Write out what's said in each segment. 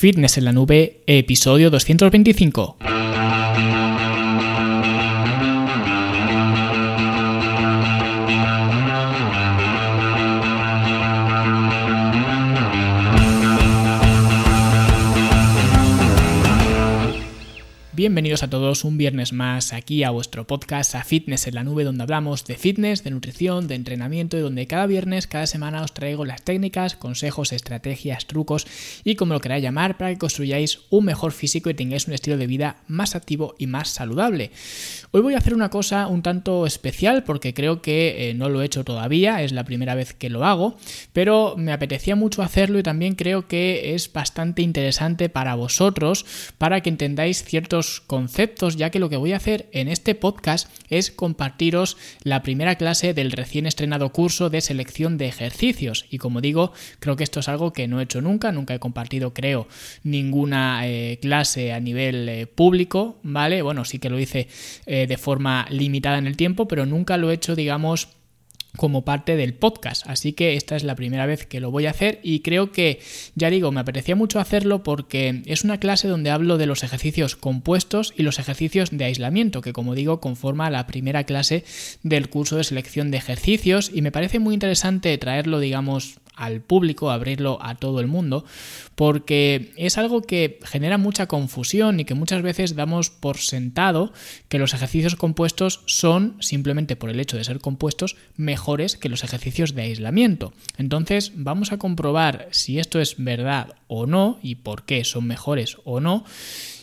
Fitness en la Nube, episodio 225. Bienvenidos a todos un viernes más aquí a vuestro podcast a Fitness en la Nube donde hablamos de fitness, de nutrición, de entrenamiento y donde cada viernes, cada semana os traigo las técnicas, consejos, estrategias, trucos y como lo queráis llamar para que construyáis un mejor físico y tengáis un estilo de vida más activo y más saludable. Hoy voy a hacer una cosa un tanto especial porque creo que eh, no lo he hecho todavía, es la primera vez que lo hago, pero me apetecía mucho hacerlo y también creo que es bastante interesante para vosotros para que entendáis ciertos conceptos, ya que lo que voy a hacer en este podcast es compartiros la primera clase del recién estrenado curso de selección de ejercicios. Y como digo, creo que esto es algo que no he hecho nunca, nunca he compartido, creo, ninguna eh, clase a nivel eh, público, ¿vale? Bueno, sí que lo hice eh, de forma limitada en el tiempo, pero nunca lo he hecho, digamos, como parte del podcast. Así que esta es la primera vez que lo voy a hacer y creo que, ya digo, me apetecía mucho hacerlo porque es una clase donde hablo de los ejercicios compuestos y los ejercicios de aislamiento, que como digo conforma la primera clase del curso de selección de ejercicios y me parece muy interesante traerlo, digamos, al público, abrirlo a todo el mundo, porque es algo que genera mucha confusión y que muchas veces damos por sentado que los ejercicios compuestos son, simplemente por el hecho de ser compuestos, mejores que los ejercicios de aislamiento. Entonces vamos a comprobar si esto es verdad o no y por qué son mejores o no.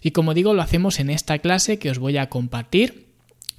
Y como digo, lo hacemos en esta clase que os voy a compartir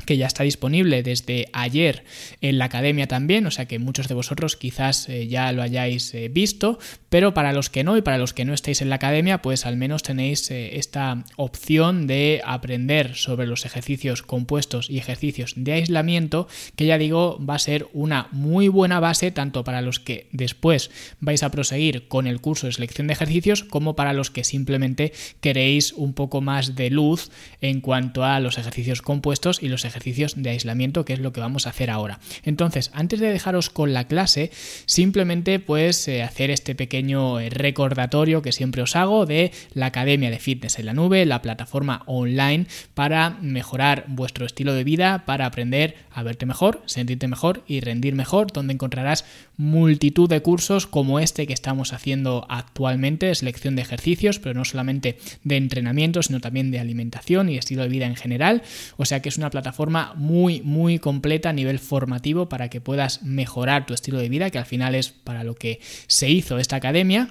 que ya está disponible desde ayer en la academia también, o sea que muchos de vosotros quizás eh, ya lo hayáis eh, visto, pero para los que no y para los que no estéis en la academia, pues al menos tenéis eh, esta opción de aprender sobre los ejercicios compuestos y ejercicios de aislamiento, que ya digo va a ser una muy buena base tanto para los que después vais a proseguir con el curso de selección de ejercicios como para los que simplemente queréis un poco más de luz en cuanto a los ejercicios compuestos y los ejercicios de aislamiento, que es lo que vamos a hacer ahora. Entonces, antes de dejaros con la clase, simplemente pues eh, hacer este pequeño eh, recordatorio que siempre os hago de la Academia de Fitness en la Nube, la plataforma online para mejorar vuestro estilo de vida, para aprender a verte mejor, sentirte mejor y rendir mejor, donde encontrarás multitud de cursos como este que estamos haciendo actualmente, selección de ejercicios, pero no solamente de entrenamiento, sino también de alimentación y estilo de vida en general. O sea que es una plataforma forma muy, muy completa a nivel formativo para que puedas mejorar tu estilo de vida, que al final es para lo que se hizo esta academia.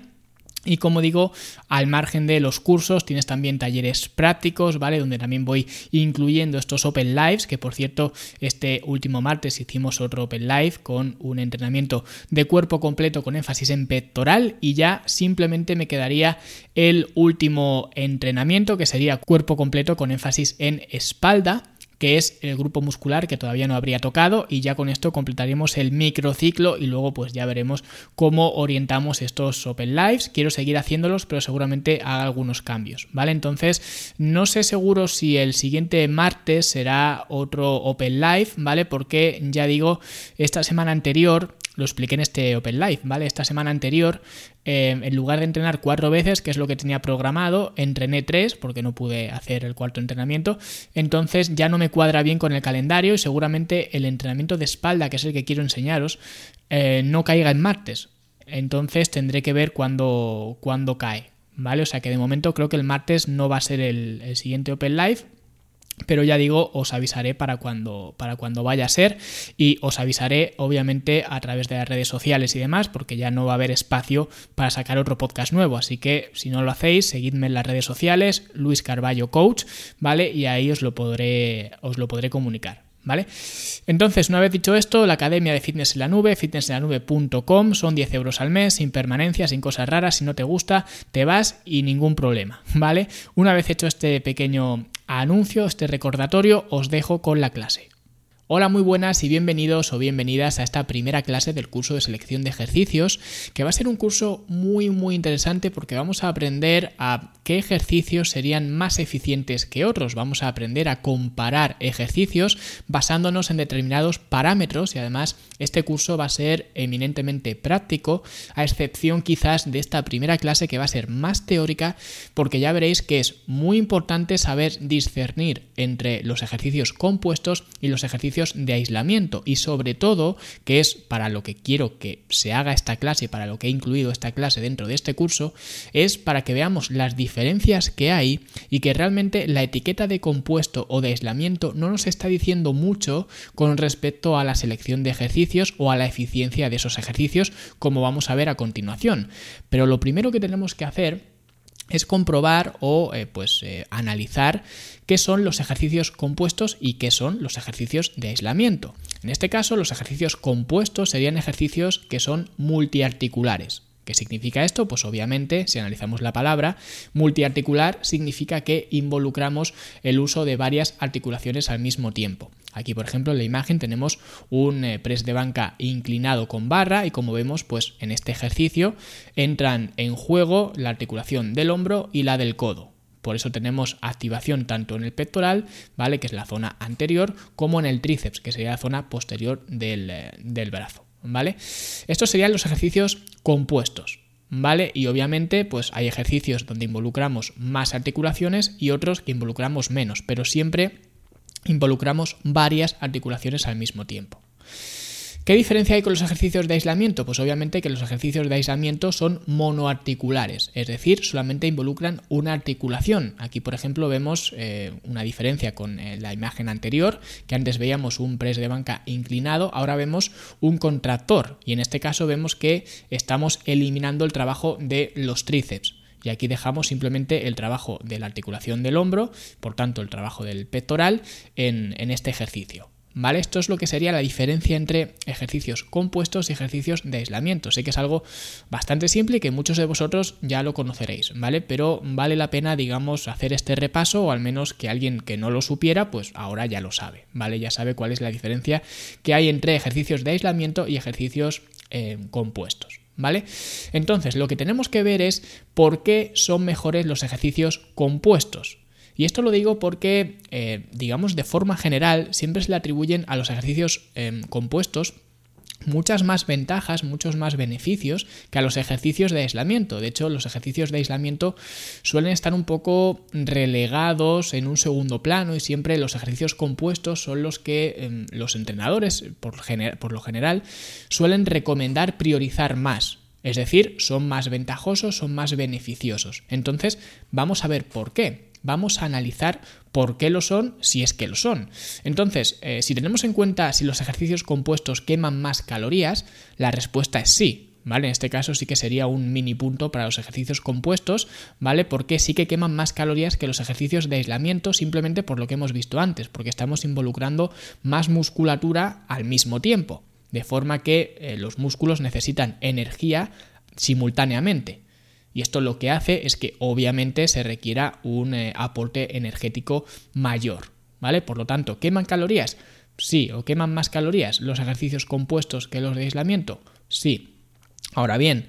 Y como digo, al margen de los cursos tienes también talleres prácticos, ¿vale? Donde también voy incluyendo estos Open Lives, que por cierto, este último martes hicimos otro Open Live con un entrenamiento de cuerpo completo con énfasis en pectoral y ya simplemente me quedaría el último entrenamiento que sería cuerpo completo con énfasis en espalda que es el grupo muscular que todavía no habría tocado y ya con esto completaríamos el microciclo y luego pues ya veremos cómo orientamos estos Open Lives. Quiero seguir haciéndolos, pero seguramente haga algunos cambios, ¿vale? Entonces, no sé seguro si el siguiente martes será otro Open Live, ¿vale? Porque ya digo, esta semana anterior lo expliqué en este Open Live, ¿vale? Esta semana anterior, eh, en lugar de entrenar cuatro veces, que es lo que tenía programado, entrené tres porque no pude hacer el cuarto entrenamiento. Entonces ya no me cuadra bien con el calendario y seguramente el entrenamiento de espalda, que es el que quiero enseñaros, eh, no caiga en martes. Entonces tendré que ver cuándo, cae. ¿Vale? O sea que de momento creo que el martes no va a ser el, el siguiente Open Live, pero ya digo, os avisaré para cuando, para cuando vaya a ser y os avisaré obviamente a través de las redes sociales y demás porque ya no va a haber espacio para sacar otro podcast nuevo, así que si no lo hacéis, seguidme en las redes sociales, Luis Carballo Coach, ¿vale? Y ahí os lo podré, os lo podré comunicar. ¿Vale? Entonces, una vez dicho esto, la Academia de Fitness en la Nube, fitnessenlanube.com, son 10 euros al mes, sin permanencia, sin cosas raras, si no te gusta, te vas y ningún problema, ¿vale? Una vez hecho este pequeño anuncio, este recordatorio, os dejo con la clase. Hola, muy buenas y bienvenidos o bienvenidas a esta primera clase del curso de selección de ejercicios, que va a ser un curso muy muy interesante porque vamos a aprender a qué ejercicios serían más eficientes que otros. Vamos a aprender a comparar ejercicios basándonos en determinados parámetros y además este curso va a ser eminentemente práctico, a excepción quizás de esta primera clase que va a ser más teórica porque ya veréis que es muy importante saber discernir entre los ejercicios compuestos y los ejercicios de aislamiento y sobre todo, que es para lo que quiero que se haga esta clase, para lo que he incluido esta clase dentro de este curso, es para que veamos las diferencias que hay y que realmente la etiqueta de compuesto o de aislamiento no nos está diciendo mucho con respecto a la selección de ejercicios o a la eficiencia de esos ejercicios, como vamos a ver a continuación. Pero lo primero que tenemos que hacer es comprobar o eh, pues eh, analizar qué son los ejercicios compuestos y qué son los ejercicios de aislamiento. En este caso, los ejercicios compuestos serían ejercicios que son multiarticulares. ¿Qué significa esto? Pues obviamente, si analizamos la palabra, multiarticular significa que involucramos el uso de varias articulaciones al mismo tiempo. Aquí, por ejemplo, en la imagen tenemos un eh, press de banca inclinado con barra y como vemos, pues en este ejercicio entran en juego la articulación del hombro y la del codo. Por eso tenemos activación tanto en el pectoral, ¿vale? Que es la zona anterior, como en el tríceps, que sería la zona posterior del, eh, del brazo. ¿vale? Estos serían los ejercicios compuestos, ¿vale? Y obviamente, pues hay ejercicios donde involucramos más articulaciones y otros que involucramos menos, pero siempre involucramos varias articulaciones al mismo tiempo. ¿Qué diferencia hay con los ejercicios de aislamiento? Pues obviamente que los ejercicios de aislamiento son monoarticulares, es decir, solamente involucran una articulación. Aquí, por ejemplo, vemos eh, una diferencia con eh, la imagen anterior, que antes veíamos un press de banca inclinado, ahora vemos un contractor y en este caso vemos que estamos eliminando el trabajo de los tríceps. Y aquí dejamos simplemente el trabajo de la articulación del hombro, por tanto el trabajo del pectoral en este ejercicio. ¿Vale? Esto es lo que sería la diferencia entre ejercicios compuestos y ejercicios de aislamiento. Sé que es algo bastante simple y que muchos de vosotros ya lo conoceréis, ¿vale? Pero vale la pena, digamos, hacer este repaso o al menos que alguien que no lo supiera, pues ahora ya lo sabe, ¿vale? Ya sabe cuál es la diferencia que hay entre ejercicios de aislamiento y ejercicios eh, compuestos. ¿Vale? Entonces, lo que tenemos que ver es por qué son mejores los ejercicios compuestos. Y esto lo digo porque, eh, digamos, de forma general, siempre se le atribuyen a los ejercicios em, compuestos muchas más ventajas, muchos más beneficios que a los ejercicios de aislamiento. De hecho, los ejercicios de aislamiento suelen estar un poco relegados en un segundo plano y siempre los ejercicios compuestos son los que em, los entrenadores, por, por lo general, suelen recomendar priorizar más. Es decir, son más ventajosos, son más beneficiosos. Entonces, vamos a ver por qué vamos a analizar por qué lo son, si es que lo son. Entonces, eh, si tenemos en cuenta si los ejercicios compuestos queman más calorías, la respuesta es sí. ¿Vale? En este caso sí que sería un mini punto para los ejercicios compuestos, ¿vale? Porque sí que queman más calorías que los ejercicios de aislamiento simplemente por lo que hemos visto antes, porque estamos involucrando más musculatura al mismo tiempo, de forma que eh, los músculos necesitan energía simultáneamente. Y esto lo que hace es que obviamente se requiera un eh, aporte energético mayor, ¿vale? Por lo tanto, ¿queman calorías? Sí, o queman más calorías los ejercicios compuestos que los de aislamiento? Sí. Ahora bien,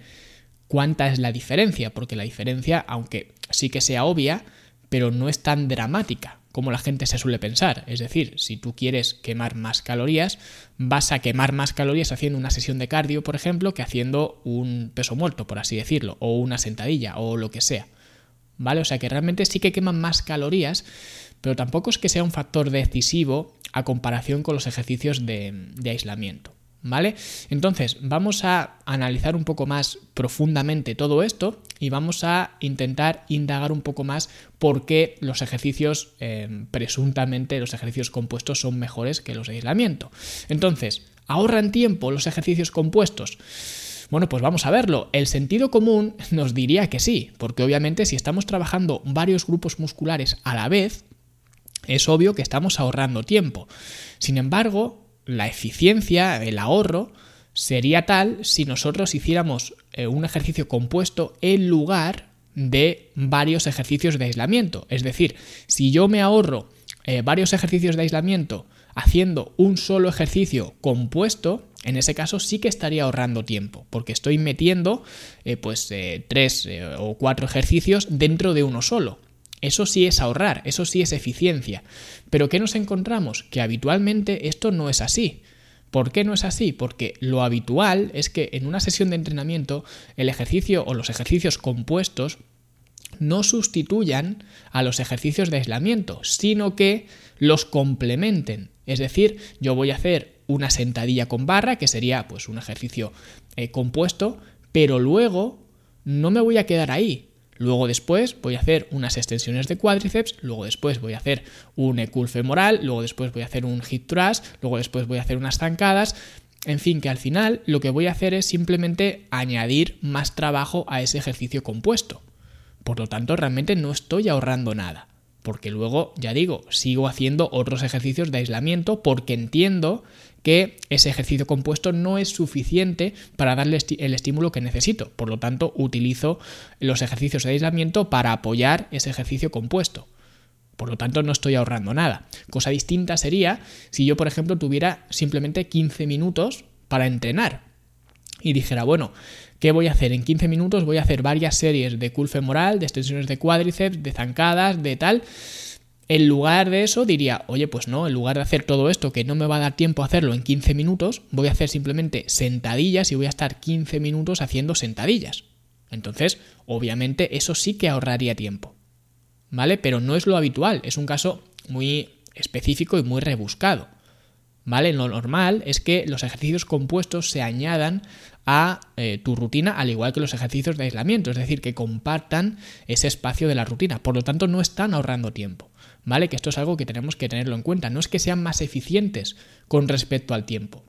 ¿cuánta es la diferencia? Porque la diferencia, aunque sí que sea obvia, pero no es tan dramática como la gente se suele pensar. Es decir, si tú quieres quemar más calorías, vas a quemar más calorías haciendo una sesión de cardio, por ejemplo, que haciendo un peso muerto, por así decirlo, o una sentadilla, o lo que sea. ¿Vale? O sea que realmente sí que queman más calorías, pero tampoco es que sea un factor decisivo a comparación con los ejercicios de, de aislamiento. ¿Vale? Entonces, vamos a analizar un poco más profundamente todo esto y vamos a intentar indagar un poco más por qué los ejercicios, eh, presuntamente los ejercicios compuestos son mejores que los de aislamiento. Entonces, ¿ahorran tiempo los ejercicios compuestos? Bueno, pues vamos a verlo. El sentido común nos diría que sí, porque obviamente si estamos trabajando varios grupos musculares a la vez, es obvio que estamos ahorrando tiempo. Sin embargo, la eficiencia, el ahorro, sería tal si nosotros hiciéramos eh, un ejercicio compuesto en lugar de varios ejercicios de aislamiento. Es decir, si yo me ahorro eh, varios ejercicios de aislamiento haciendo un solo ejercicio compuesto, en ese caso sí que estaría ahorrando tiempo, porque estoy metiendo eh, pues tres o cuatro ejercicios dentro de uno solo. Eso sí es ahorrar, eso sí es eficiencia. Pero ¿qué nos encontramos? Que habitualmente esto no es así. ¿Por qué no es así? Porque lo habitual es que en una sesión de entrenamiento el ejercicio o los ejercicios compuestos no sustituyan a los ejercicios de aislamiento, sino que los complementen. Es decir, yo voy a hacer una sentadilla con barra, que sería pues un ejercicio eh, compuesto, pero luego no me voy a quedar ahí. Luego después voy a hacer unas extensiones de cuádriceps, luego después voy a hacer un curl femoral, luego después voy a hacer un hip thrust, luego después voy a hacer unas zancadas. En fin, que al final lo que voy a hacer es simplemente añadir más trabajo a ese ejercicio compuesto. Por lo tanto, realmente no estoy ahorrando nada. Porque luego, ya digo, sigo haciendo otros ejercicios de aislamiento porque entiendo que ese ejercicio compuesto no es suficiente para darle el estímulo que necesito. Por lo tanto, utilizo los ejercicios de aislamiento para apoyar ese ejercicio compuesto. Por lo tanto, no estoy ahorrando nada. Cosa distinta sería si yo, por ejemplo, tuviera simplemente 15 minutos para entrenar y dijera, bueno, ¿qué voy a hacer? En 15 minutos voy a hacer varias series de curl femoral, de extensiones de cuádriceps, de zancadas, de tal. En lugar de eso diría, oye, pues no, en lugar de hacer todo esto que no me va a dar tiempo a hacerlo en 15 minutos, voy a hacer simplemente sentadillas y voy a estar 15 minutos haciendo sentadillas. Entonces, obviamente, eso sí que ahorraría tiempo. ¿Vale? Pero no es lo habitual, es un caso muy específico y muy rebuscado. ¿vale? Lo normal es que los ejercicios compuestos se añadan a eh, tu rutina, al igual que los ejercicios de aislamiento, es decir, que compartan ese espacio de la rutina. Por lo tanto, no están ahorrando tiempo, ¿vale? Que esto es algo que tenemos que tenerlo en cuenta. No es que sean más eficientes con respecto al tiempo.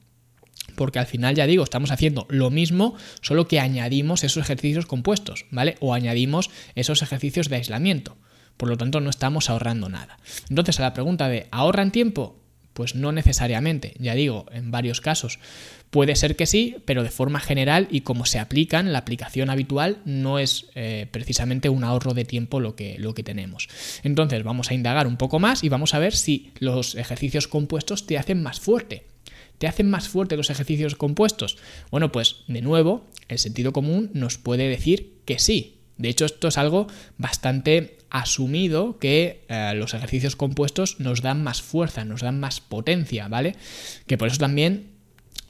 Porque al final, ya digo, estamos haciendo lo mismo, solo que añadimos esos ejercicios compuestos, ¿vale? O añadimos esos ejercicios de aislamiento. Por lo tanto, no estamos ahorrando nada. Entonces, a la pregunta de ¿ahorran tiempo? Pues no necesariamente, ya digo, en varios casos. Puede ser que sí, pero de forma general y como se aplican, la aplicación habitual no es eh, precisamente un ahorro de tiempo lo que, lo que tenemos. Entonces vamos a indagar un poco más y vamos a ver si los ejercicios compuestos te hacen más fuerte. ¿Te hacen más fuerte los ejercicios compuestos? Bueno, pues de nuevo, el sentido común nos puede decir que sí, de hecho, esto es algo bastante asumido que eh, los ejercicios compuestos nos dan más fuerza, nos dan más potencia, ¿vale? Que por eso también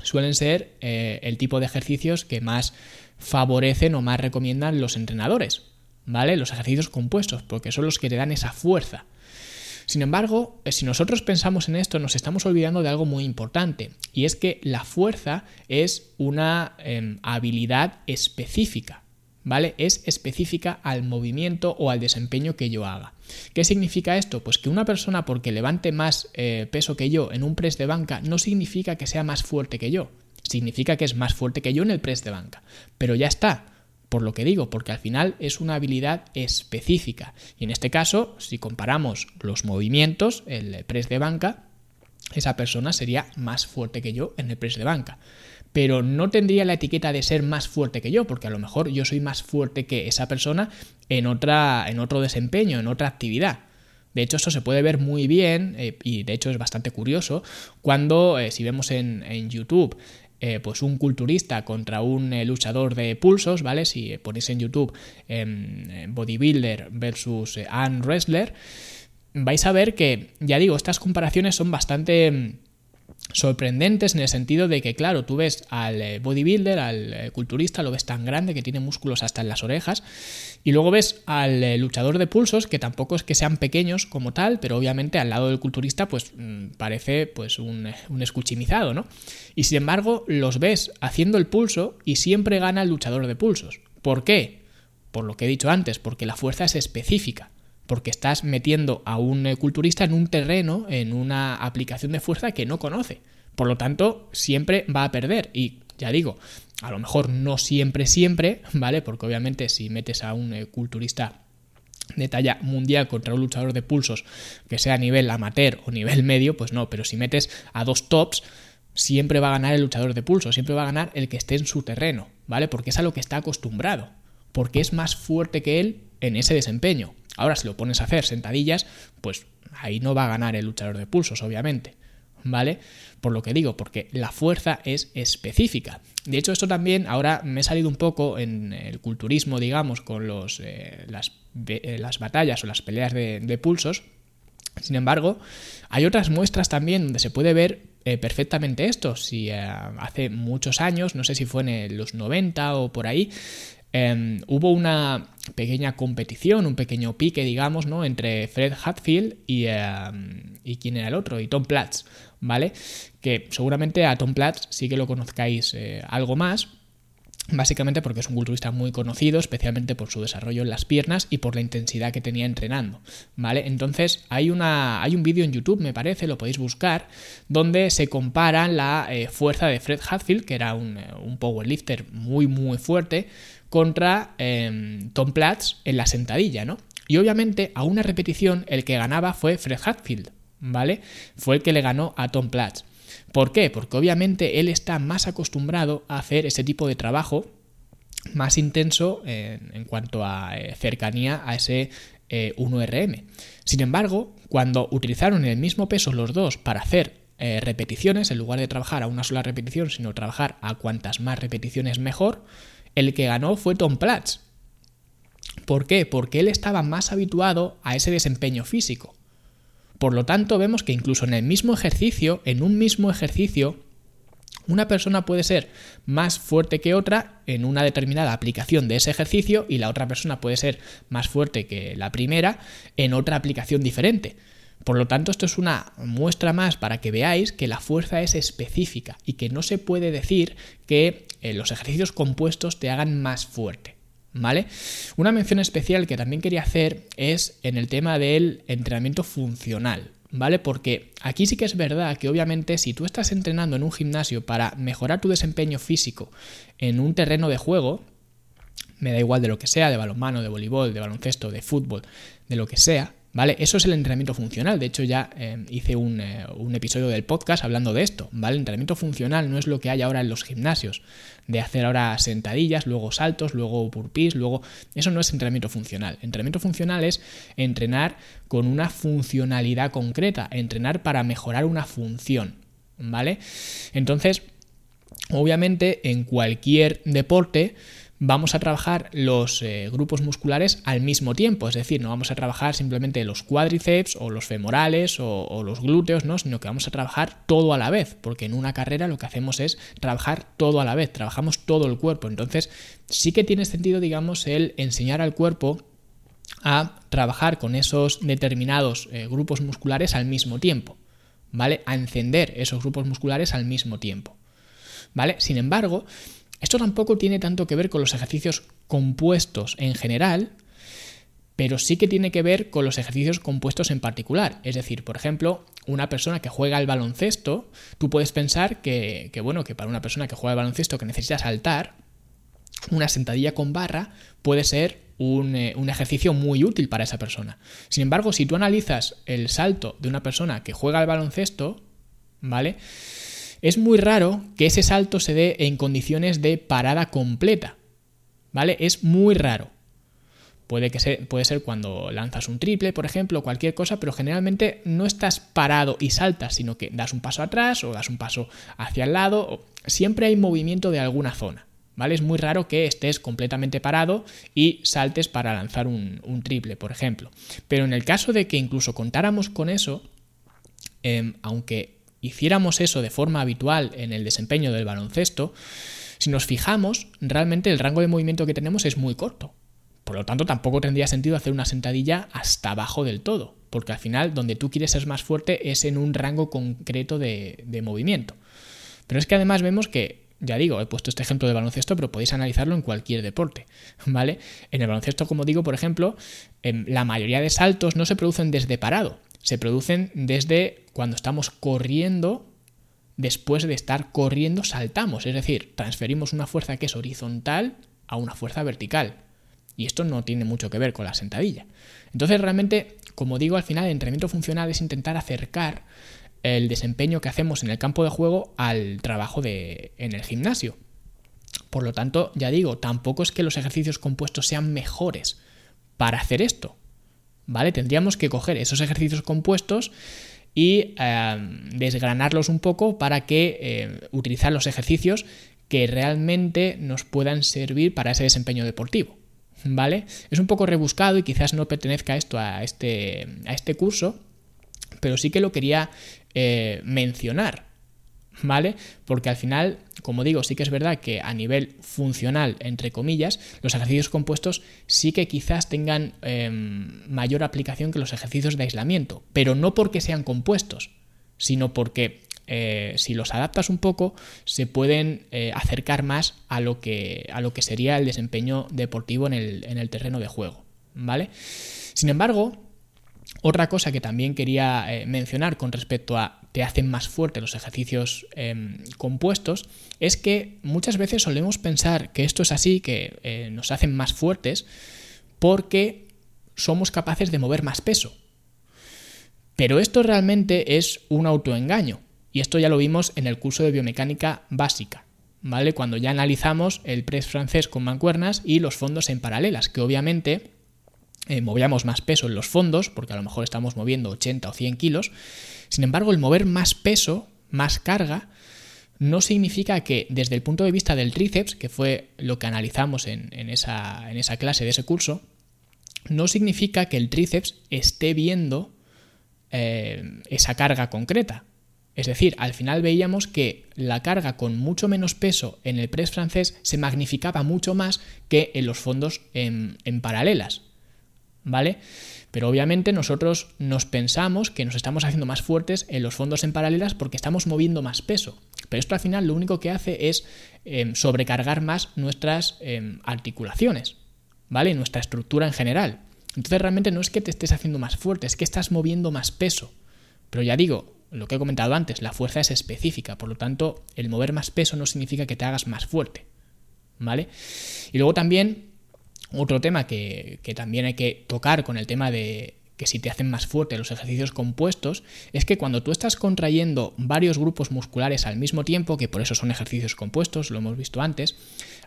suelen ser eh, el tipo de ejercicios que más favorecen o más recomiendan los entrenadores, ¿vale? Los ejercicios compuestos, porque son los que te dan esa fuerza. Sin embargo, eh, si nosotros pensamos en esto, nos estamos olvidando de algo muy importante, y es que la fuerza es una em, habilidad específica. ¿vale? Es específica al movimiento o al desempeño que yo haga. ¿Qué significa esto? Pues que una persona porque levante más eh, peso que yo en un press de banca no significa que sea más fuerte que yo. Significa que es más fuerte que yo en el press de banca. Pero ya está. Por lo que digo, porque al final es una habilidad específica. Y en este caso, si comparamos los movimientos, el press de banca, esa persona sería más fuerte que yo en el press de banca pero no tendría la etiqueta de ser más fuerte que yo, porque a lo mejor yo soy más fuerte que esa persona en, otra, en otro desempeño, en otra actividad. De hecho, eso se puede ver muy bien eh, y de hecho es bastante curioso cuando, eh, si vemos en, YouTube, eh, pues un culturista contra un luchador de pulsos, ¿vale? Si ponéis en YouTube em, bodybuilder versus arm wrestler, vais a ver que, ya digo, estas comparaciones son bastante em, sorprendentes en el sentido de que, claro, tú ves al bodybuilder, al culturista, lo ves tan grande que tiene músculos hasta en las orejas, y luego ves al eh, luchador de pulsos, que tampoco es que sean pequeños como tal, pero obviamente al lado del culturista, pues mm, parece pues un, un escuchimizado, ¿no? Y sin embargo, los ves haciendo el pulso y siempre gana el luchador de pulsos. ¿Por qué? Por lo que he dicho antes, porque la fuerza es específica porque estás metiendo a un eh, culturista en un terreno, en una aplicación de fuerza que no conoce. Por lo tanto, siempre va a perder. Y ya digo, a lo mejor no siempre, siempre, ¿vale? Porque obviamente si metes a un eh, culturista de talla mundial contra un luchador de pulsos que sea a nivel amateur o nivel medio, pues no, pero si metes a dos tops, siempre va a ganar el luchador de pulsos, siempre va a ganar el que esté en su terreno, ¿vale? Porque es a lo que está acostumbrado, porque es más fuerte que él en ese desempeño. Ahora, si lo pones a hacer sentadillas, pues ahí no va a ganar el luchador de pulsos, obviamente. ¿Vale? Por lo que digo, porque la fuerza es específica. De hecho, esto también ahora me he salido un poco en el culturismo, digamos, con los, eh, las, eh, las, batallas o las peleas de, pulsos. Sin embargo, hay otras muestras también donde se puede ver eh, perfectamente esto. Si hace muchos años, no sé si fue en los 90 o por ahí, em, hubo una pequeña competición, un pequeño pique, digamos, ¿no? entre Fred Hatfield y, em, y quién era el otro, y Tom Platz. ¿Vale? Que seguramente a Tom Platz sí que lo conozcáis eh, algo más, básicamente porque es un culturista muy conocido, especialmente por su desarrollo en las piernas y por la intensidad que tenía entrenando, ¿vale? Entonces hay, una, hay un vídeo en YouTube, me parece, lo podéis buscar, donde se compara la eh, fuerza de Fred Hatfield, que era un, eh, un powerlifter muy, muy fuerte, contra em, Tom Platz en la sentadilla, ¿no? Y obviamente a una repetición el que ganaba fue Fred Hatfield, ¿vale? Fue el que le ganó a Tom Platz. ¿Por qué? Porque obviamente él está más acostumbrado a hacer ese tipo de trabajo más intenso en, cuanto a eh, cercanía a ese 1RM. Eh, Sin embargo, cuando utilizaron el mismo peso los dos para hacer eh, repeticiones, en lugar de trabajar a una sola repetición, sino trabajar a cuantas más repeticiones mejor, el que ganó fue Tom Platz. ¿Por qué? Porque él estaba más habituado a ese desempeño físico. Por lo tanto, vemos que incluso en el mismo ejercicio, en un mismo ejercicio, una persona puede ser más fuerte que otra en una determinada aplicación de ese ejercicio y la otra persona puede ser más fuerte que la primera en otra aplicación diferente. Por lo tanto, esto es una muestra más para que veáis que la fuerza es específica y que no se puede decir que eh, los ejercicios compuestos te hagan más fuerte. ¿Vale? Una mención especial que también quería hacer es en el tema del entrenamiento funcional, ¿vale? Porque aquí sí que es verdad que obviamente si tú estás entrenando en un gimnasio para mejorar tu desempeño físico en un terreno de juego, me da igual de lo que sea, de balonmano, de voleibol, de baloncesto, de fútbol, de lo que sea, ¿Vale? Eso es el entrenamiento funcional. De hecho, ya eh, hice un, eh, un, episodio del podcast hablando de esto. ¿Vale? El entrenamiento funcional no es lo que hay ahora en los gimnasios. De hacer ahora sentadillas, luego saltos, luego burpees, luego. Eso no es entrenamiento funcional. Entrenamiento funcional es entrenar con una funcionalidad concreta. Entrenar para mejorar una función. ¿Vale? Entonces, obviamente, en cualquier deporte vamos a trabajar los eh, grupos musculares al mismo tiempo, es decir, no vamos a trabajar simplemente los cuádriceps o los femorales o, los glúteos, ¿no? sino que vamos a trabajar todo a la vez, porque en una carrera lo que hacemos es trabajar todo a la vez, trabajamos todo el cuerpo, entonces sí que tiene sentido, digamos, el enseñar al cuerpo a trabajar con esos determinados eh, grupos musculares al mismo tiempo, ¿vale? A encender esos grupos musculares al mismo tiempo, ¿vale? Sin embargo, esto tampoco tiene tanto que ver con los ejercicios compuestos en general, pero sí que tiene que ver con los ejercicios compuestos en particular. Es decir, por ejemplo, una persona que juega al baloncesto, tú puedes pensar que, bueno, que para una persona que juega al baloncesto que necesita saltar, una sentadilla con barra puede ser eh, un, ejercicio muy útil para esa persona. Sin embargo, si tú analizas el salto de una persona que juega al baloncesto, ¿vale? Es muy raro que ese salto se dé en condiciones de parada completa. ¿Vale? Es muy raro. Puede, que sea, puede ser cuando lanzas un triple, por ejemplo, cualquier cosa, pero generalmente no estás parado y saltas, sino que das un paso atrás o das un paso hacia el lado. Siempre hay movimiento de alguna zona. ¿Vale? Es muy raro que estés completamente parado y saltes para lanzar un, triple, por ejemplo. Pero en el caso de que incluso contáramos con eso, em, aunque hiciéramos eso de forma habitual en el desempeño del baloncesto, si nos fijamos, realmente el rango de movimiento que tenemos es muy corto. Por lo tanto, tampoco tendría sentido hacer una sentadilla hasta abajo del todo, porque al final donde tú quieres ser más fuerte es en un rango concreto de, movimiento. Pero es que además vemos que ya digo, he puesto este ejemplo de baloncesto, pero podéis analizarlo en cualquier deporte, ¿vale? En el baloncesto, como digo, por ejemplo, em, la mayoría de saltos no se producen desde parado, se producen desde cuando estamos corriendo, después de estar corriendo saltamos, es decir, transferimos una fuerza que es horizontal a una fuerza vertical. Y esto no tiene mucho que ver con la sentadilla. Entonces realmente, como digo, al final el entrenamiento funcional es intentar acercar el desempeño que hacemos en el campo de juego al trabajo de, en el gimnasio. Por lo tanto, ya digo, tampoco es que los ejercicios compuestos sean mejores para hacer esto. ¿Vale? Tendríamos que coger esos ejercicios compuestos y em, desgranarlos un poco para que eh, utilizar los ejercicios que realmente nos puedan servir para ese desempeño deportivo. ¿Vale? Es un poco rebuscado y quizás no pertenezca esto a este, a este curso, pero sí que lo quería eh, mencionar, ¿vale? Porque al final, como digo, sí que es verdad que a nivel funcional, entre comillas, los ejercicios compuestos sí que quizás tengan em, mayor aplicación que los ejercicios de aislamiento, pero no porque sean compuestos, sino porque eh, si los adaptas un poco, se pueden eh, acercar más a lo, que, a lo que sería el desempeño deportivo en el, en el terreno de juego, ¿vale? Sin embargo, otra cosa que también quería eh, mencionar con respecto a te hacen más fuerte los ejercicios em, compuestos es que muchas veces solemos pensar que esto es así, que eh, nos hacen más fuertes porque somos capaces de mover más peso. Pero esto realmente es un autoengaño y esto ya lo vimos en el curso de biomecánica básica. ¿Vale? Cuando ya analizamos el press francés con mancuernas y los fondos en paralelas, que obviamente eh, movíamos más peso en los fondos, porque a lo mejor estamos moviendo 80 o 100 kilos. Sin embargo, el mover más peso, más carga, no significa que desde el punto de vista del tríceps, que fue lo que analizamos en, esa, en esa clase de ese curso, no significa que el tríceps esté viendo eh, esa carga concreta. Es decir, al final veíamos que la carga con mucho menos peso en el press francés se magnificaba mucho más que en los fondos en paralelas. ¿Vale? Pero obviamente nosotros nos pensamos que nos estamos haciendo más fuertes en los fondos en paralelas porque estamos moviendo más peso. Pero esto al final lo único que hace es em, sobrecargar más nuestras em, articulaciones, ¿vale? Nuestra estructura en general. Entonces realmente no es que te estés haciendo más fuerte, es que estás moviendo más peso. Pero ya digo, lo que he comentado antes, la fuerza es específica, por lo tanto, el mover más peso no significa que te hagas más fuerte. ¿Vale? Y luego también otro tema que, también hay que tocar con el tema de que si te hacen más fuerte los ejercicios compuestos, es que cuando tú estás contrayendo varios grupos musculares al mismo tiempo, que por eso son ejercicios compuestos, lo hemos visto antes,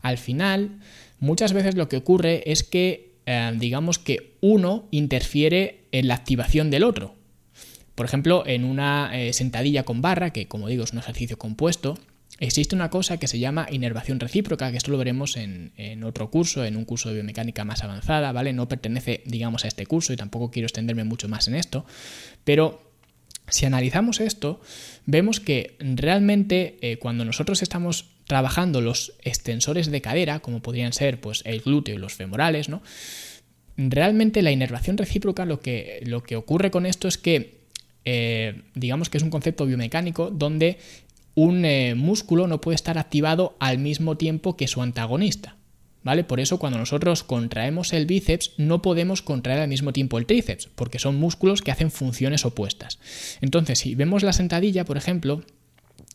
al final muchas veces lo que ocurre es que eh, digamos que uno interfiere en la activación del otro. Por ejemplo, en una eh, sentadilla con barra, que como digo es un ejercicio compuesto, Existe una cosa que se llama inervación recíproca, que esto lo veremos en, otro curso, en un curso de biomecánica más avanzada, ¿vale? No pertenece, digamos, a este curso y tampoco quiero extenderme mucho más en esto, pero si analizamos esto, vemos que realmente eh, cuando nosotros estamos trabajando los extensores de cadera, como podrían ser pues, el glúteo y los femorales, ¿no? realmente la inervación recíproca lo que, lo que ocurre con esto es que eh, digamos que es un concepto biomecánico donde un eh, músculo no puede estar activado al mismo tiempo que su antagonista. ¿Vale? Por eso cuando nosotros contraemos el bíceps no podemos contraer al mismo tiempo el tríceps, porque son músculos que hacen funciones opuestas. Entonces, si vemos la sentadilla, por ejemplo,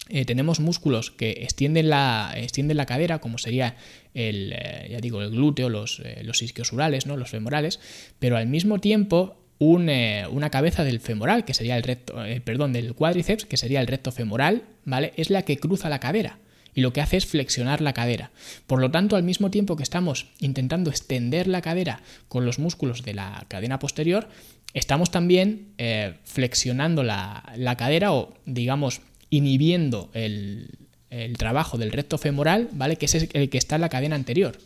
eh, tenemos músculos que extienden la, extienden la cadera, como sería el, eh, ya digo, el glúteo, los, los isquiosurales, ¿no? los femorales, pero al mismo tiempo eh, una cabeza del femoral, que sería el recto, eh, perdón, del cuádriceps, que sería el recto femoral, ¿vale? Es la que cruza la cadera y lo que hace es flexionar la cadera. Por lo tanto, al mismo tiempo que estamos intentando extender la cadera con los músculos de la cadena posterior, estamos también eh, flexionando la, cadera o, digamos, inhibiendo el, el, trabajo del recto femoral, ¿vale? Que es el que está en la cadena anterior.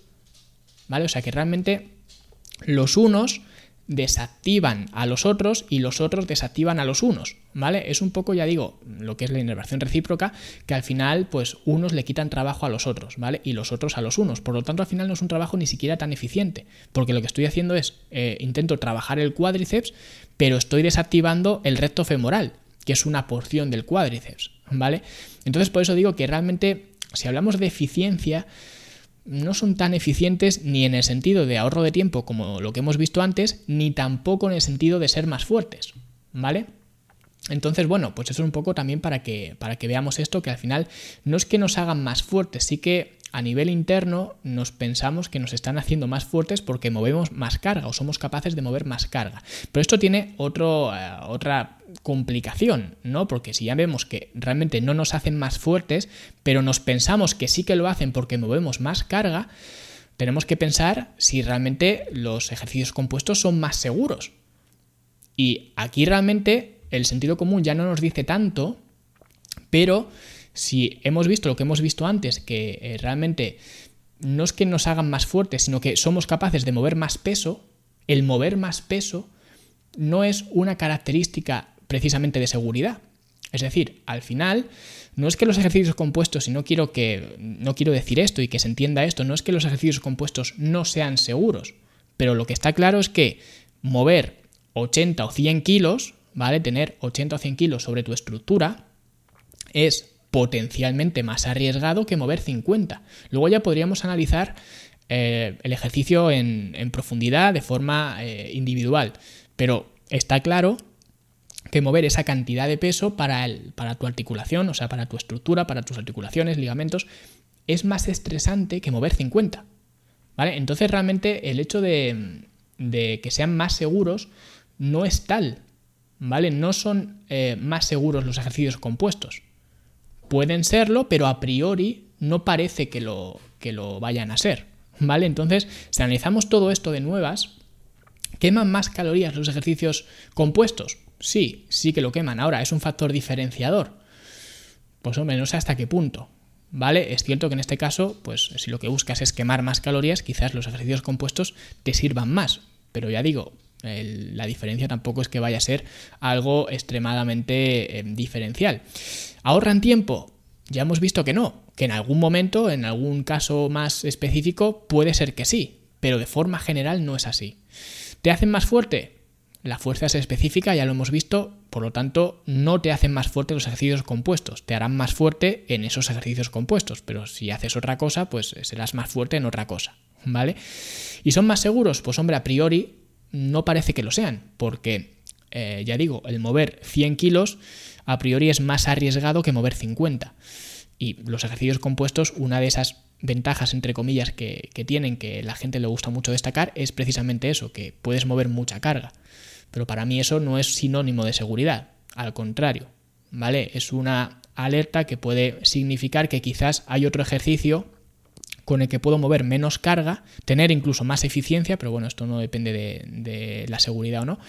¿Vale? O sea que realmente los unos desactivan a los otros y los otros desactivan a los unos, ¿vale? Es un poco, ya digo, lo que es la inervación recíproca, que al final, pues unos le quitan trabajo a los otros, ¿vale? Y los otros a los unos. Por lo tanto, al final no es un trabajo ni siquiera tan eficiente, porque lo que estoy haciendo es, eh, intento trabajar el cuádriceps, pero estoy desactivando el recto femoral, que es una porción del cuádriceps, ¿vale? Entonces, por eso digo que realmente, si hablamos de eficiencia, no son tan eficientes ni en el sentido de ahorro de tiempo como lo que hemos visto antes, ni tampoco en el sentido de ser más fuertes, ¿vale? Entonces, bueno, pues eso es un poco también para que, para que veamos esto, que al final no es que nos hagan más fuertes, sí que a nivel interno nos pensamos que nos están haciendo más fuertes porque movemos más carga o somos capaces de mover más carga. Pero esto tiene otro, eh, otra complicación, ¿no? Porque si ya vemos que realmente no nos hacen más fuertes, pero nos pensamos que sí que lo hacen porque movemos más carga, tenemos que pensar si realmente los ejercicios compuestos son más seguros. Y aquí realmente el sentido común ya no nos dice tanto, pero si hemos visto lo que hemos visto antes, que eh, realmente no es que nos hagan más fuertes, sino que somos capaces de mover más peso, el mover más peso no es una característica precisamente de seguridad. Es decir, al final, no es que los ejercicios compuestos, y no quiero que no quiero decir esto y que se entienda esto, no es que los ejercicios compuestos no sean seguros, pero lo que está claro es que mover 80 o 100 kilos, ¿vale? Tener 80 o 100 kilos sobre tu estructura es potencialmente más arriesgado que mover 50. Luego ya podríamos analizar eh, el ejercicio en, profundidad de forma eh, individual, pero está claro que mover esa cantidad de peso para, el, para tu articulación, o sea, para tu estructura, para tus articulaciones, ligamentos, es más estresante que mover 50. ¿Vale? Entonces realmente el hecho de, que sean más seguros no es tal. ¿Vale? No son eh, más seguros los ejercicios compuestos. Pueden serlo, pero a priori no parece que lo, que lo vayan a ser. ¿Vale? Entonces, si analizamos todo esto de nuevas, ¿queman más calorías los ejercicios compuestos? Sí, sí que lo queman. Ahora, ¿es un factor diferenciador? Pues hombre, no sé hasta qué punto. ¿Vale? Es cierto que en este caso, pues si lo que buscas es quemar más calorías, quizás los ejercicios compuestos te sirvan más. Pero ya digo, la diferencia tampoco es que vaya a ser algo extremadamente eh, diferencial. ¿Ahorran tiempo? Ya hemos visto que no, que en algún momento, en algún caso más específico, puede ser que sí, pero de forma general no es así. ¿Te hacen más fuerte? La fuerza es específica, ya lo hemos visto, por lo tanto no te hacen más fuerte los ejercicios compuestos, te harán más fuerte en esos ejercicios compuestos, pero si haces otra cosa, pues serás más fuerte en otra cosa, ¿vale? ¿Y son más seguros? Pues hombre, a priori no parece que lo sean, porque eh, ya digo, el mover 100 kilos a priori es más arriesgado que mover 50. Y los ejercicios compuestos, una de esas ventajas, entre comillas, que, tienen, que la gente le gusta mucho destacar, es precisamente eso, que puedes mover mucha carga. Pero para mí eso no es sinónimo de seguridad, al contrario, ¿vale? Es una alerta que puede significar que quizás hay otro ejercicio con el que puedo mover menos carga, tener incluso más eficiencia, pero bueno, esto no depende de, la seguridad o no,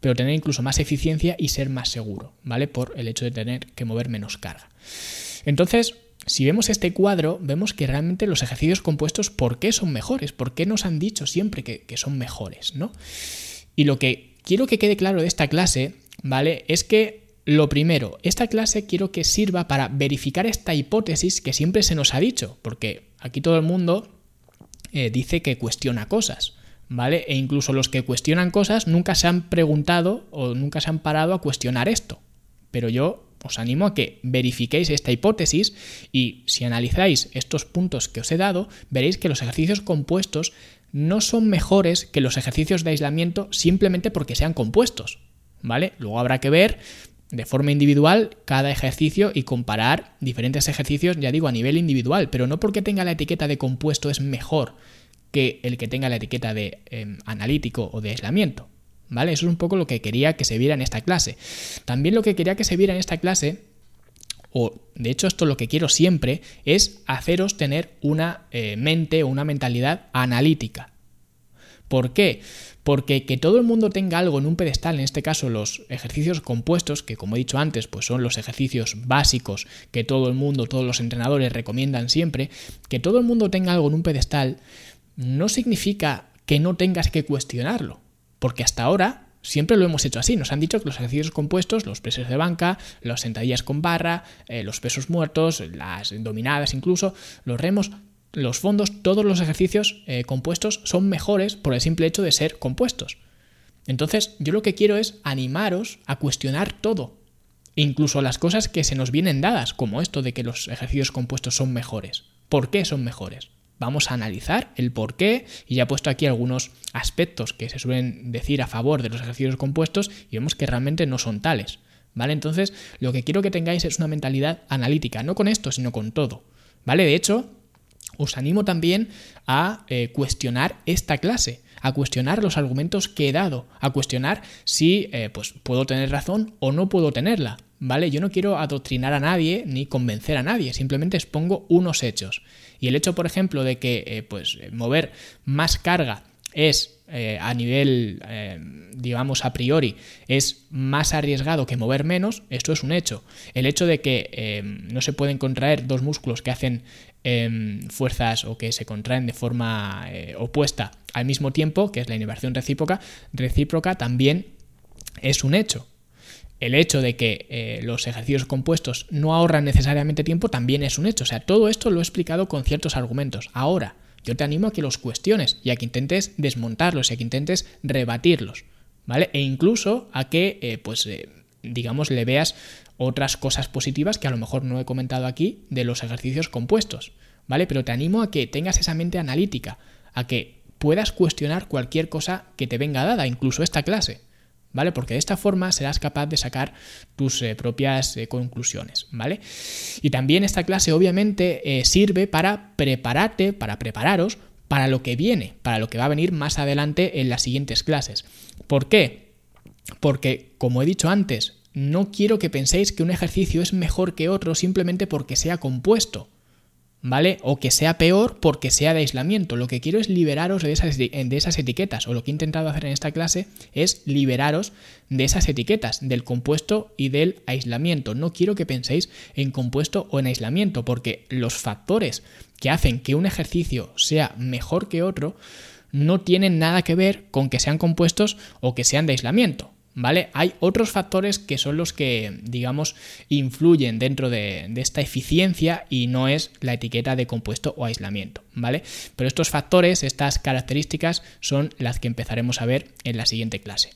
pero tener incluso más eficiencia y ser más seguro, ¿vale? Por el hecho de tener que mover menos carga. Entonces, si vemos este cuadro, vemos que realmente los ejercicios compuestos, ¿por qué son mejores? ¿Por qué nos han dicho siempre que, son mejores, ¿no? Y lo que quiero que quede claro de esta clase, ¿vale? Es que lo primero, esta clase quiero que sirva para verificar esta hipótesis que siempre se nos ha dicho, porque aquí todo el mundo eh, dice que cuestiona cosas, ¿vale? E incluso los que cuestionan cosas nunca se han preguntado o nunca se han parado a cuestionar esto. Pero yo os animo a que verifiquéis esta hipótesis y si analizáis estos puntos que os he dado, veréis que los ejercicios compuestos no son mejores que los ejercicios de aislamiento simplemente porque sean compuestos, ¿vale? Luego habrá que ver de forma individual cada ejercicio y comparar diferentes ejercicios, ya digo, a nivel individual, pero no porque tenga la etiqueta de compuesto es mejor que el que tenga la etiqueta de em, analítico o de aislamiento, ¿vale? Eso es un poco lo que quería que se viera en esta clase. También lo que quería que se viera en esta clase o de hecho esto lo que quiero siempre es haceros tener una eh, mente o una mentalidad analítica. ¿Por qué? Porque que todo el mundo tenga algo en un pedestal, en este caso los ejercicios compuestos, que como he dicho antes, pues son los ejercicios básicos que todo el mundo, todos los entrenadores recomiendan siempre, que todo el mundo tenga algo en un pedestal, no significa que no tengas que cuestionarlo. Porque hasta ahora Siempre lo hemos hecho así. Nos han dicho que los ejercicios compuestos, los pesos de banca, las sentadillas con barra, eh, los pesos muertos, las dominadas incluso, los remos, los fondos, todos los ejercicios eh, compuestos son mejores por el simple hecho de ser compuestos. Entonces, yo lo que quiero es animaros a cuestionar todo, incluso las cosas que se nos vienen dadas, como esto de que los ejercicios compuestos son mejores. ¿Por qué son mejores? Vamos a analizar el por qué y ya he puesto aquí algunos aspectos que se suelen decir a favor de los ejercicios compuestos y vemos que realmente no son tales. ¿Vale? Entonces, lo que quiero que tengáis es una mentalidad analítica, no con esto, sino con todo. ¿Vale? De hecho, os animo también a eh, cuestionar esta clase, a cuestionar los argumentos que he dado, a cuestionar si eh, pues, puedo tener razón o no puedo tenerla. ¿Vale? Yo no quiero adoctrinar a nadie ni convencer a nadie, simplemente expongo unos hechos. Y el hecho, por ejemplo, de que eh, pues, mover más carga es eh, a nivel, eh, digamos, a priori, es más arriesgado que mover menos, esto es un hecho. El hecho de que eh, no se pueden contraer dos músculos que hacen fuerzas o que se contraen de forma opuesta al mismo tiempo, que es la inversión recíproca, recíproca también es un hecho. El hecho de que los ejercicios compuestos no ahorran necesariamente tiempo también es un hecho. O sea, todo esto lo he explicado con ciertos argumentos. Ahora, yo te animo a que los cuestiones y a que intentes desmontarlos y a que intentes rebatirlos, ¿vale? E incluso a que, eh, pues, eh, digamos, le veas otras cosas positivas que a lo mejor no he comentado aquí de los ejercicios compuestos, ¿vale? Pero te animo a que tengas esa mente analítica, a que puedas cuestionar cualquier cosa que te venga dada, incluso esta clase. ¿Vale? Porque de esta forma serás capaz de sacar tus eh, propias eh, conclusiones, ¿vale? Y también esta clase obviamente eh, sirve para prepararte, para prepararos para lo que viene, para lo que va a venir más adelante en las siguientes clases. ¿Por qué? Porque, como he dicho antes, no quiero que penséis que un ejercicio es mejor que otro simplemente porque sea compuesto. ¿Vale? O que sea peor porque sea de aislamiento. Lo que quiero es liberaros de esas, de esas etiquetas, o lo que he intentado hacer en esta clase es liberaros de esas etiquetas, del compuesto y del aislamiento. No quiero que penséis en compuesto o en aislamiento, porque los factores que hacen que un ejercicio sea mejor que otro no tienen nada que ver con que sean compuestos o que sean de aislamiento. ¿Vale? Hay otros factores que son los que, digamos, influyen dentro de, de, esta eficiencia y no es la etiqueta de compuesto o aislamiento, ¿vale? Pero estos factores, estas características son las que empezaremos a ver en la siguiente clase.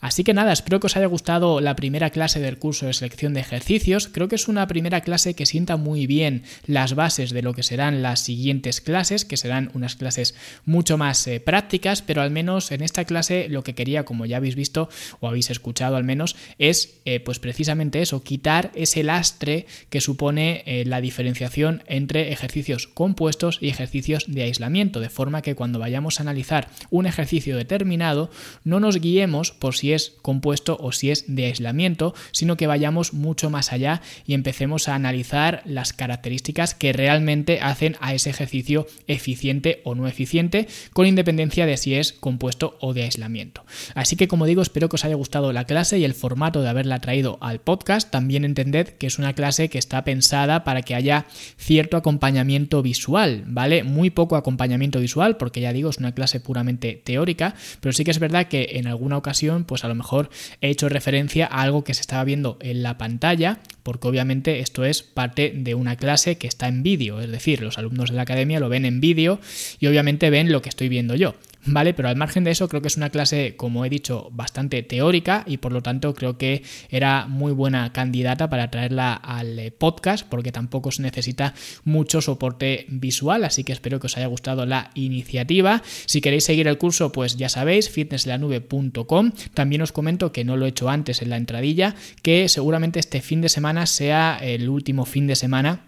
Así que nada, espero que os haya gustado la primera clase del curso de selección de ejercicios. Creo que es una primera clase que sienta muy bien las bases de lo que serán las siguientes clases, que serán unas clases mucho más eh, prácticas, pero al menos en esta clase lo que quería, como ya habéis visto o habéis escuchado al menos, es eh, pues precisamente eso, quitar ese lastre que supone eh, la diferenciación entre ejercicios compuestos y ejercicios de aislamiento, de forma que cuando vayamos a analizar un ejercicio determinado no nos guiemos por si es compuesto o si es de aislamiento, sino que vayamos mucho más allá y empecemos a analizar las características que realmente hacen a ese ejercicio eficiente o no eficiente, con independencia de si es compuesto o de aislamiento. Así que como digo, espero que os haya gustado la clase y el formato de haberla traído al podcast. También entended que es una clase que está pensada para que haya cierto acompañamiento visual, ¿vale? Muy poco acompañamiento visual, porque ya digo, es una clase puramente teórica, pero sí que es verdad que en alguna ocasión, pues pues a lo mejor he hecho referencia a algo que se estaba viendo en la pantalla, porque obviamente esto es parte de una clase que está en vídeo, es decir, los alumnos de la academia lo ven en vídeo y obviamente ven lo que estoy viendo yo. ¿Vale? Pero al margen de eso, creo que es una clase, como he dicho, bastante teórica y por lo tanto creo que era muy buena candidata para traerla al eh, podcast porque tampoco se necesita mucho soporte visual, así que espero que os haya gustado la iniciativa. Si queréis seguir el curso, pues ya sabéis, fitnesslanube.com. También os comento que no lo he hecho antes en la entradilla, que seguramente este fin de semana sea el último fin de semana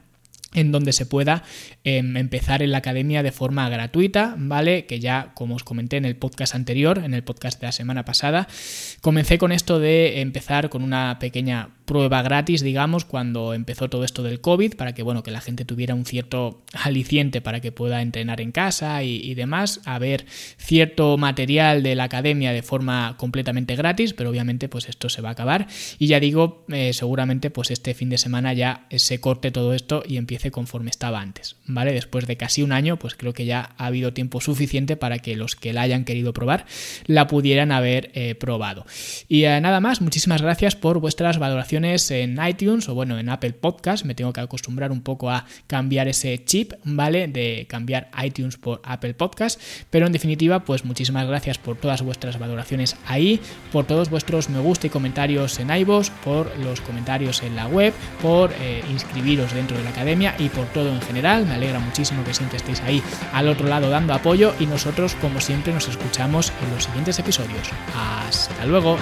en donde se pueda em, empezar en la academia de forma gratuita, ¿vale? Que ya, como os comenté en el podcast anterior, en el podcast de la semana pasada, comencé con esto de empezar con una pequeña prueba gratis, digamos, cuando empezó todo esto del COVID, para que, bueno, que la gente tuviera un cierto aliciente para que pueda entrenar en casa y, demás, a ver cierto material de la academia de forma completamente gratis, pero obviamente pues esto se va a acabar y ya digo, eh, seguramente pues este fin de semana ya se corte todo esto y empiece conforme estaba antes, ¿vale? Después de casi un año, pues creo que ya ha habido tiempo suficiente para que los que la hayan querido probar la pudieran haber eh, probado. Y eh, nada más, muchísimas gracias por vuestras en iTunes o bueno, en Apple Podcast. Me tengo que acostumbrar un poco a cambiar ese chip, ¿vale? De cambiar iTunes por Apple Podcast. Pero en definitiva, pues muchísimas gracias por todas vuestras valoraciones ahí, por todos vuestros me gusta y comentarios en iVoox, por los comentarios en la web, por eh, inscribiros dentro de la academia y por todo en general. Me alegra muchísimo que siempre estéis ahí al otro lado dando apoyo y nosotros, como siempre, nos escuchamos en los siguientes episodios. Hasta luego.